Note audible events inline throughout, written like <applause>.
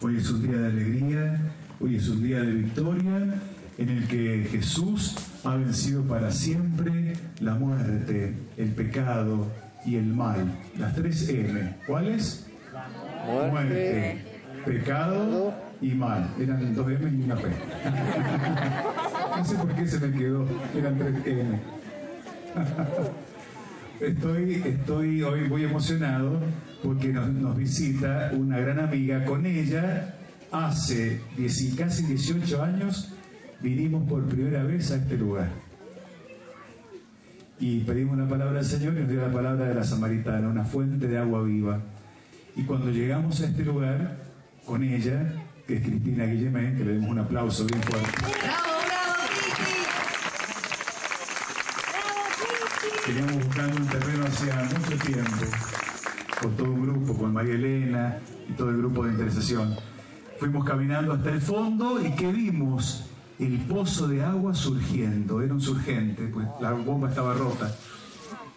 Hoy es un día de alegría, hoy es un día de victoria en el que Jesús ha vencido para siempre la muerte, el pecado y el mal. Las tres M. ¿Cuáles? Muerte, pecado y mal. Eran dos M y una P. <laughs> no sé por qué se me quedó. Eran tres M. <laughs> Estoy, estoy hoy muy emocionado porque nos, visita una gran amiga. Con ella, hace casi 18 años, vinimos por primera vez a este lugar. Y pedimos una palabra al Señor y nos dio la palabra de la samaritana, una fuente de agua viva. Y cuando llegamos a este lugar, con ella, que es Cristina Guillemén, que le demos un aplauso bien fuerte. Veníamos buscando un terreno hacía mucho tiempo, con todo un grupo, con María Elena y todo el grupo de intercesión. Fuimos caminando hasta el fondo y que vimos el pozo de agua surgiendo, era un surgente, pues la bomba estaba rota.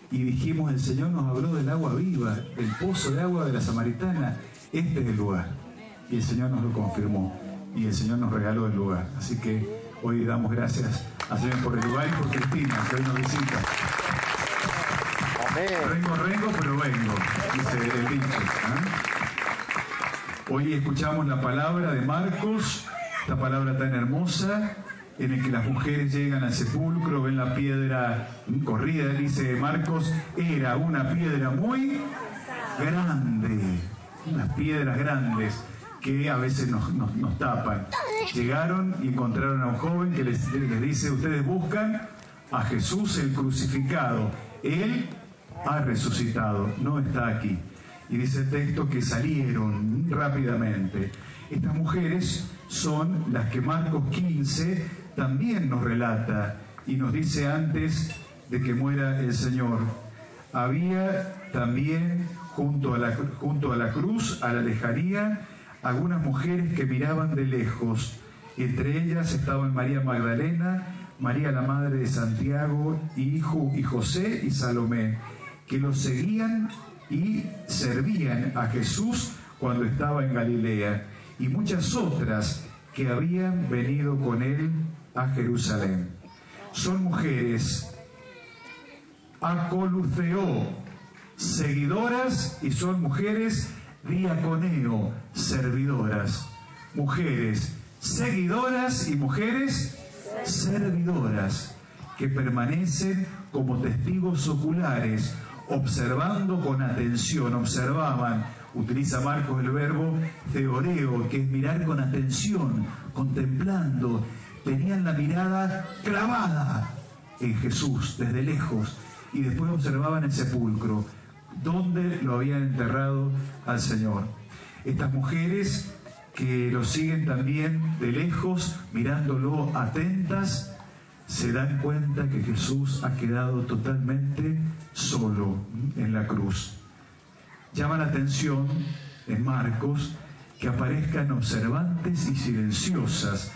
Y dijimos, el Señor nos habló del agua viva, del pozo de agua de la Samaritana, este es el lugar. Y el Señor nos lo confirmó y el Señor nos regaló el lugar. Así que hoy damos gracias al Señor por el lugar y por Cristina, que hoy nos visita. Vengo, rengo, pero vengo, dice el dicho. ¿eh? Hoy escuchamos la palabra de Marcos esta palabra tan hermosa en el que las mujeres llegan al sepulcro, ven la piedra corrida, dice Marcos, era una piedra muy grande, unas piedras grandes que a veces nos, tapan. Llegaron y encontraron a un joven que les dice, ustedes buscan a Jesús el crucificado, Él ha resucitado, no está aquí. Y dice el texto que salieron rápidamente. Estas mujeres son las que Marcos 15 también nos relata y nos dice antes de que muera el Señor. Había también junto a la, junto a la cruz, a la lejanía, algunas mujeres que miraban de lejos. Entre ellas estaban María Magdalena, María la Madre de Santiago y, y José y Salomé, que los seguían y servían a Jesús cuando estaba en Galilea y muchas otras que habían venido con él a Jerusalén. Son mujeres acoluceo, seguidoras, y son mujeres diaconeo, servidoras. Mujeres seguidoras y mujeres servidoras que permanecen como testigos oculares, observando con atención, observaban utiliza Marcos el verbo teoreo, que es mirar con atención, contemplando. Tenían la mirada clavada en Jesús desde lejos y después observaban el sepulcro, donde lo habían enterrado al Señor. Estas mujeres que lo siguen también de lejos, mirándolo atentas, se dan cuenta que Jesús ha quedado totalmente solo en la cruz. Llama la atención en Marcos que aparezcan observantes y silenciosas.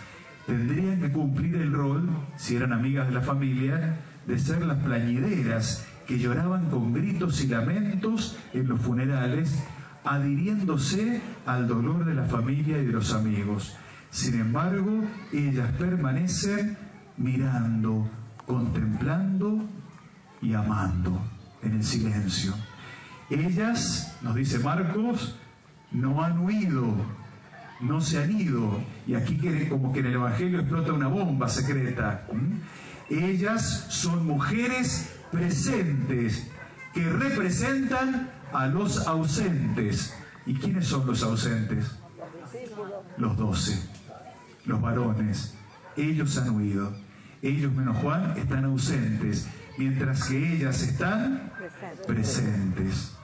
Tendrían que cumplir el rol, si eran amigas de la familia, de ser las plañideras que lloraban con gritos y lamentos en los funerales, adhiriéndose al dolor de la familia y de los amigos. Sin embargo, ellas permanecen mirando, contemplando y amando en el silencio. Ellas, nos dice Marcos, no han huido, no se han ido. Y aquí como que en el Evangelio explota una bomba secreta. Ellas son mujeres presentes que representan a los ausentes. ¿Y quiénes son los ausentes? Los doce, los varones. Ellos han huido. Ellos menos Juan están ausentes, mientras que ellas están presentes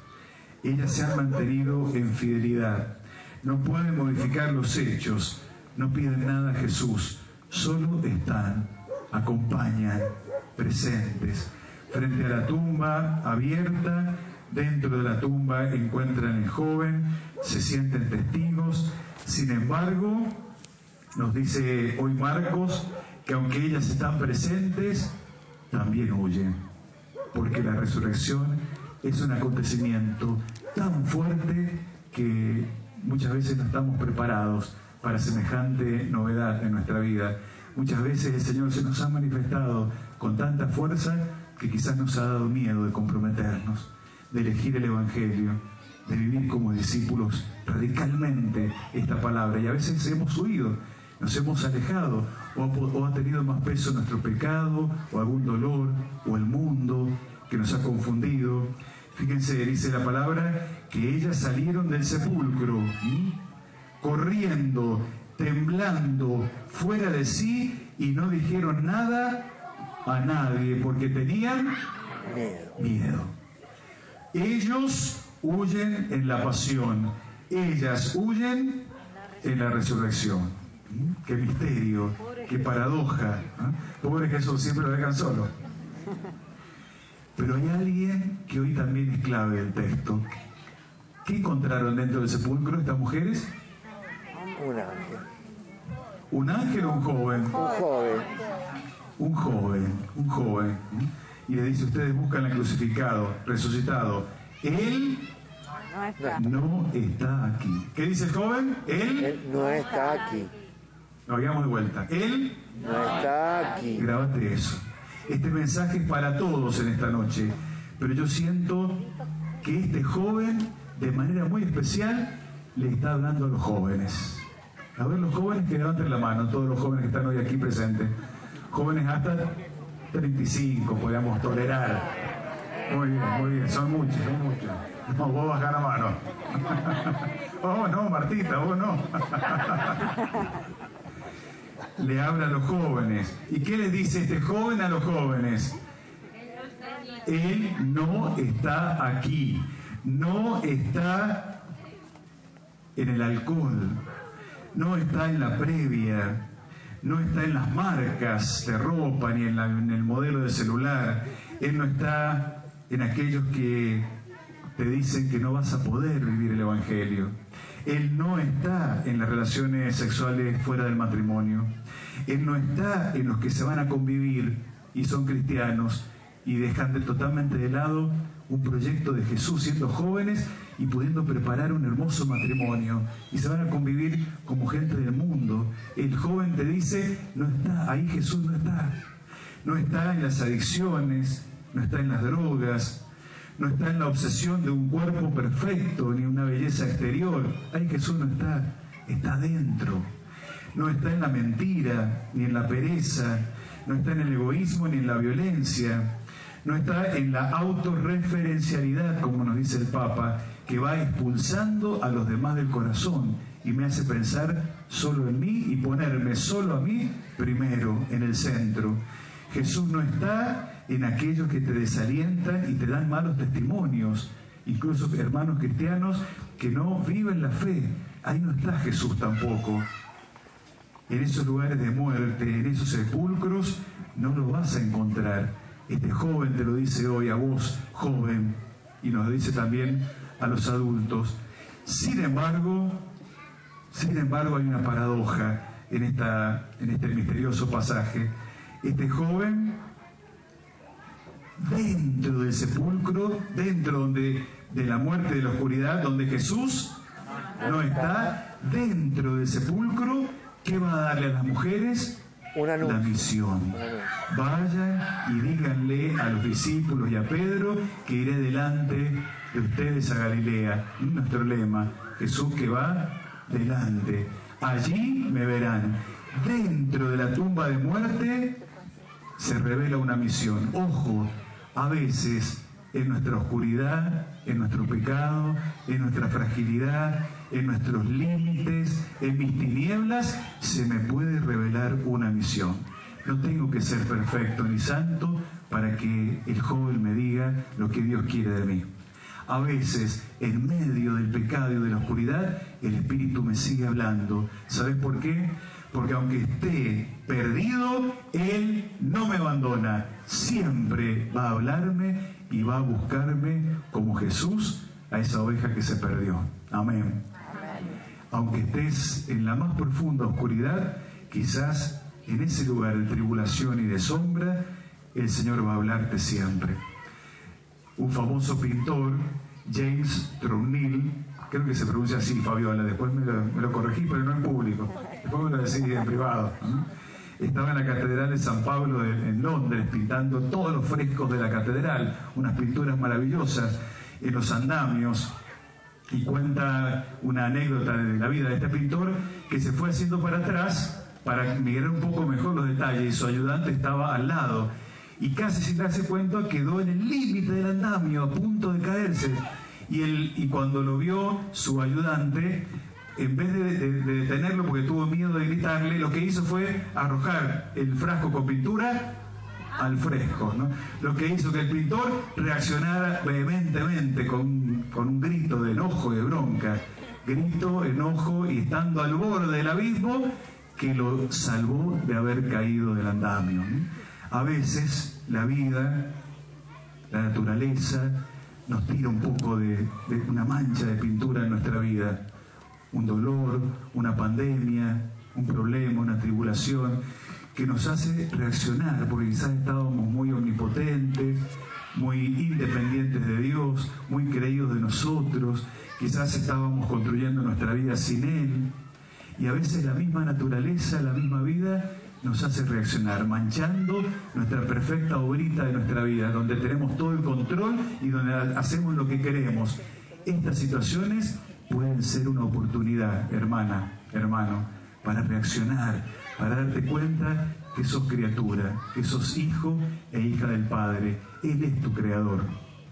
ellas se han mantenido en fidelidad. No pueden modificar los hechos, no piden nada a Jesús, solo están, acompañan, presentes. Frente a la tumba abierta, dentro de la tumba encuentran el joven, se sienten testigos. Sin embargo, nos dice hoy Marcos que aunque ellas están presentes, también huyen, porque la resurrección es un acontecimiento tan fuerte que muchas veces no estamos preparados para semejante novedad en nuestra vida. Muchas veces el Señor se nos ha manifestado con tanta fuerza que quizás nos ha dado miedo de comprometernos, de elegir el Evangelio, de vivir como discípulos radicalmente esta palabra. Y a veces hemos huido, nos hemos alejado, o, ha tenido más peso nuestro pecado, o algún dolor, o el mundo que nos ha confundido. Fíjense, dice la palabra, que ellas salieron del sepulcro, corriendo, temblando, fuera de sí, y no dijeron nada a nadie, porque tenían miedo. Ellos huyen en la pasión, ellas huyen en la resurrección. Qué misterio, qué paradoja. Pobre Jesús, siempre lo dejan solo. Pero hay alguien que hoy también es clave del texto. ¿Qué encontraron dentro del sepulcro estas mujeres? Un ángel. ¿Un ángel o un joven? Un joven. Un joven, un joven. Y le dice, ustedes buscan al crucificado, resucitado. Él no está aquí. ¿Qué dice el joven? Él, Él no está aquí. Lo hagamos de vuelta. Él no está aquí. Grábate eso. Este mensaje es para todos en esta noche, pero yo siento que este joven, de manera muy especial, le está hablando a los jóvenes. A ver, los jóvenes que levanten la mano, todos los jóvenes que están hoy aquí presentes. Jóvenes hasta 35, podríamos tolerar. Muy bien, muy bien, son muchos, son muchos. No, vos bajar la mano. <laughs> oh, no, Martita, vos no. <laughs> Le habla a los jóvenes. ¿Y qué les dice este joven a los jóvenes? Él no está aquí. No está en el alcohol. No está en la previa. No está en las marcas de ropa ni en, en el modelo de celular. Él no está en aquellos que te dicen que no vas a poder vivir el Evangelio. Él no está en las relaciones sexuales fuera del matrimonio. Él no está en los que se van a convivir y son cristianos y dejan de, totalmente de lado un proyecto de Jesús siendo jóvenes y pudiendo preparar un hermoso matrimonio y se van a convivir como gente del mundo. El joven te dice, no está, ahí Jesús no está. No está en las adicciones, no está en las drogas, no está en la obsesión de un cuerpo perfecto ni una belleza exterior. Ahí Jesús no está, está dentro. No está en la mentira ni en la pereza, no está en el egoísmo ni en la violencia, no está en la autorreferencialidad, como nos dice el Papa, que va expulsando a los demás del corazón y me hace pensar solo en mí y ponerme solo a mí primero en el centro. Jesús no está en aquellos que te desalientan y te dan malos testimonios, incluso hermanos cristianos que no viven la fe. Ahí no está Jesús tampoco. En esos lugares de muerte, en esos sepulcros, no lo vas a encontrar. Este joven te lo dice hoy a vos, joven, y nos dice también a los adultos. Sin embargo, sin embargo hay una paradoja en, esta, en este misterioso pasaje. Este joven dentro del sepulcro, dentro donde, de la muerte, de la oscuridad, donde Jesús no está, dentro del sepulcro, ¿qué va a darle a las mujeres? La misión. Vayan y díganle a los discípulos y a Pedro que iré delante de ustedes a Galilea. Nuestro lema, Jesús que va delante. Allí me verán. Dentro de la tumba de muerte se revela una misión. Ojo, a veces en nuestra oscuridad, en nuestro pecado, en nuestra fragilidad, en nuestros límites, en mis tinieblas, se me puede revelar una misión. No tengo que ser perfecto ni santo para que el joven me diga lo que Dios quiere de mí. A veces, en medio del pecado y de la oscuridad, el Espíritu me sigue hablando. ¿Sabes por qué? Porque aunque esté perdido, Él no me abandona. Siempre va a hablarme y va a buscarme como Jesús a esa oveja que se perdió. Amén. Aunque estés en la más profunda oscuridad, quizás en ese lugar de tribulación y de sombra, el Señor va a hablarte siempre. Un famoso pintor, James Trougnil, creo que se pronuncia así, Fabiola, después me lo, corregí, pero no en público, después me lo decís en privado. Estaba en la Catedral de San Pablo en Londres pintando todos los frescos de la catedral, unas pinturas maravillosas en los andamios, y cuenta una anécdota de la vida de este pintor que se fue haciendo para atrás para mirar un poco mejor los detalles y su ayudante estaba al lado. Y casi sin darse cuenta quedó en el límite del andamio a punto de caerse y, él, y cuando lo vio su ayudante en vez de, de- de detenerlo porque tuvo miedo de gritarle lo que hizo fue arrojar el frasco con pintura al fresco, ¿no? Lo que hizo que el pintor reaccionara vehementemente con, con un grito de enojo de bronca. Grito, enojo y estando al borde del abismo que lo salvó de haber caído del andamio. A veces la vida, la naturaleza, nos tira un poco de, una mancha de pintura en nuestra vida. Un dolor, una pandemia, un problema, una tribulación que nos hace reaccionar, porque quizás estábamos muy omnipotentes, muy independientes de Dios, muy creídos de nosotros, quizás estábamos construyendo nuestra vida sin Él, y a veces la misma naturaleza, la misma vida, nos hace reaccionar, manchando nuestra perfecta obrita de nuestra vida, donde tenemos todo el control y donde hacemos lo que queremos. Estas situaciones pueden ser una oportunidad, hermana, hermano, para reaccionar, para darte cuenta que sos criatura, que sos hijo e hija del Padre. Él es tu creador,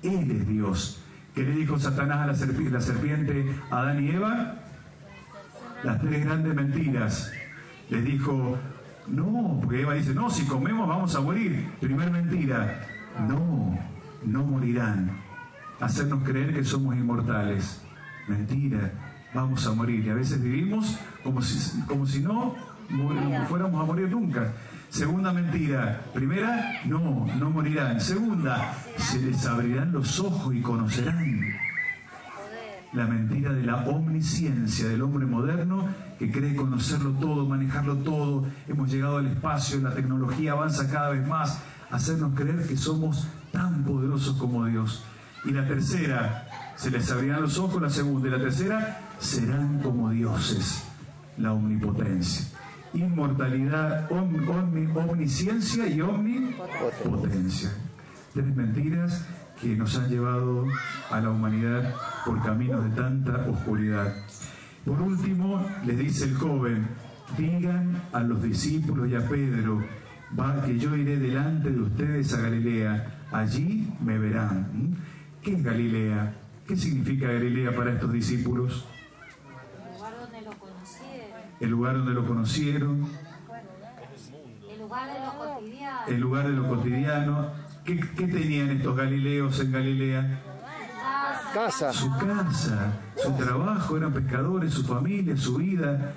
Él es Dios. ¿Qué le dijo Satanás a la serpi- la serpiente a Adán y Eva? las tres grandes mentiras. Les dijo, no, porque Eva dice, no, si comemos vamos a morir. Primer mentira, no, no morirán. Hacernos creer que somos inmortales. Mentira, vamos a morir. Y a veces vivimos como si, como si no fuéramos a morir nunca. Segunda mentira. Primera, no, no morirán. Segunda, se les abrirán los ojos y conocerán la mentira de la omnisciencia del hombre moderno que cree conocerlo todo, manejarlo todo. Hemos llegado al espacio, la tecnología avanza cada vez más, hacernos creer que somos tan poderosos como Dios. Y la tercera, se les abrirán los ojos, la segunda y la tercera, serán como dioses, la omnipotencia. Inmortalidad, om- omni- omnisciencia y omnipotencia. Tres mentiras que nos han llevado a la humanidad por caminos de tanta oscuridad. Por último, les dice el joven, digan a los discípulos y a Pedro, va que yo iré delante de ustedes a Galilea, allí me verán. ¿Mm? ¿Qué es Galilea? ¿Qué significa Galilea para estos discípulos? El lugar donde lo conocieron, El lugar donde lo conocieron, el lugar de lo cotidiano, el lugar de lo cotidiano. ¿Qué, qué tenían estos galileos en Galilea? Casa. su casa, su trabajo, eran pescadores, su familia, su vida.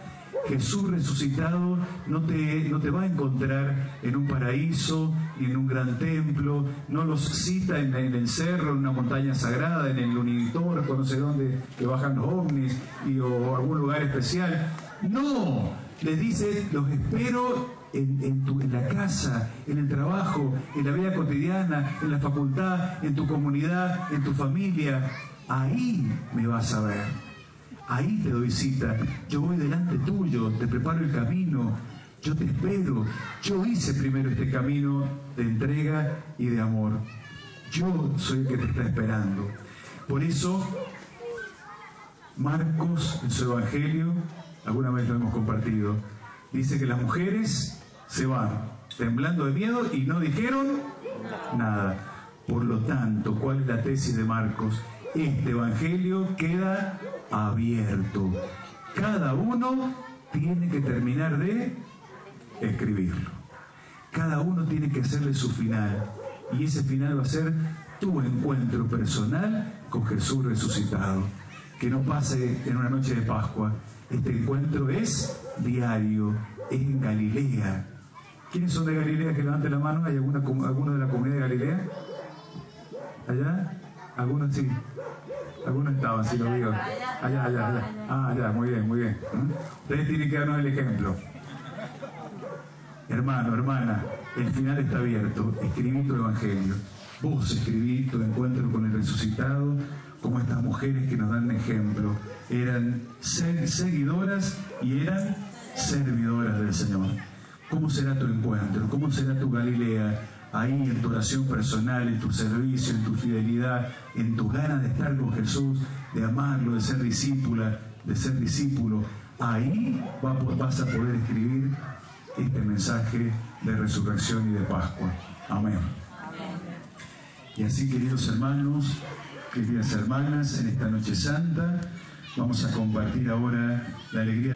Jesús resucitado no te, no te va a encontrar en un paraíso ni en un gran templo, no los cita en, en el cerro, en una montaña sagrada, en el Unitor, no sé dónde, que bajan los ovnis y, o algún lugar especial. No, les dice, los espero en, tu- en la casa, en el trabajo, en la vida cotidiana, en la facultad, en tu comunidad, en tu familia. Ahí me vas a ver. Ahí te doy cita. Yo voy delante tuyo, te preparo el camino. Yo te espero. Yo hice primero este camino de entrega y de amor. Yo soy el que te está esperando. Por eso, Marcos, en su Evangelio, alguna vez lo hemos compartido, dice que las mujeres se van temblando de miedo y no dijeron nada. Por lo tanto, ¿cuál es la tesis de Marcos? Este Evangelio queda abierto. Cada uno tiene que terminar de escribirlo. Cada uno tiene que hacerle su final. Y ese final va a ser tu encuentro personal con Jesús resucitado. Que no pase en una noche de Pascua. Este encuentro es diario, es en Galilea. ¿Quiénes son de Galilea que levanten la mano? ¿Hay alguna, alguno de la comunidad de Galilea? ¿Allá? Algunos sí. Algunos estaban, sí lo digo. Allá, allá, allá. Ah, allá, muy bien, muy bien. ¿Mm? Ustedes tienen que darnos el ejemplo. Hermano, hermana, el final está abierto. Escribí tu evangelio. Vos escribí tu encuentro con el resucitado, como estas mujeres que nos dan ejemplo. Eran seguidoras y eran servidoras del Señor. ¿Cómo será tu encuentro? ¿Cómo será tu Galilea? Ahí en tu oración personal, en tu servicio, en tu fidelidad, en tus ganas de estar con Jesús, de amarlo, de ser discípula, de ser discípulo. Ahí vas a poder escribir este mensaje de resurrección y de Pascua. Amén. Y así, queridos hermanos, queridas hermanas, en esta noche santa, vamos a compartir ahora la alegría.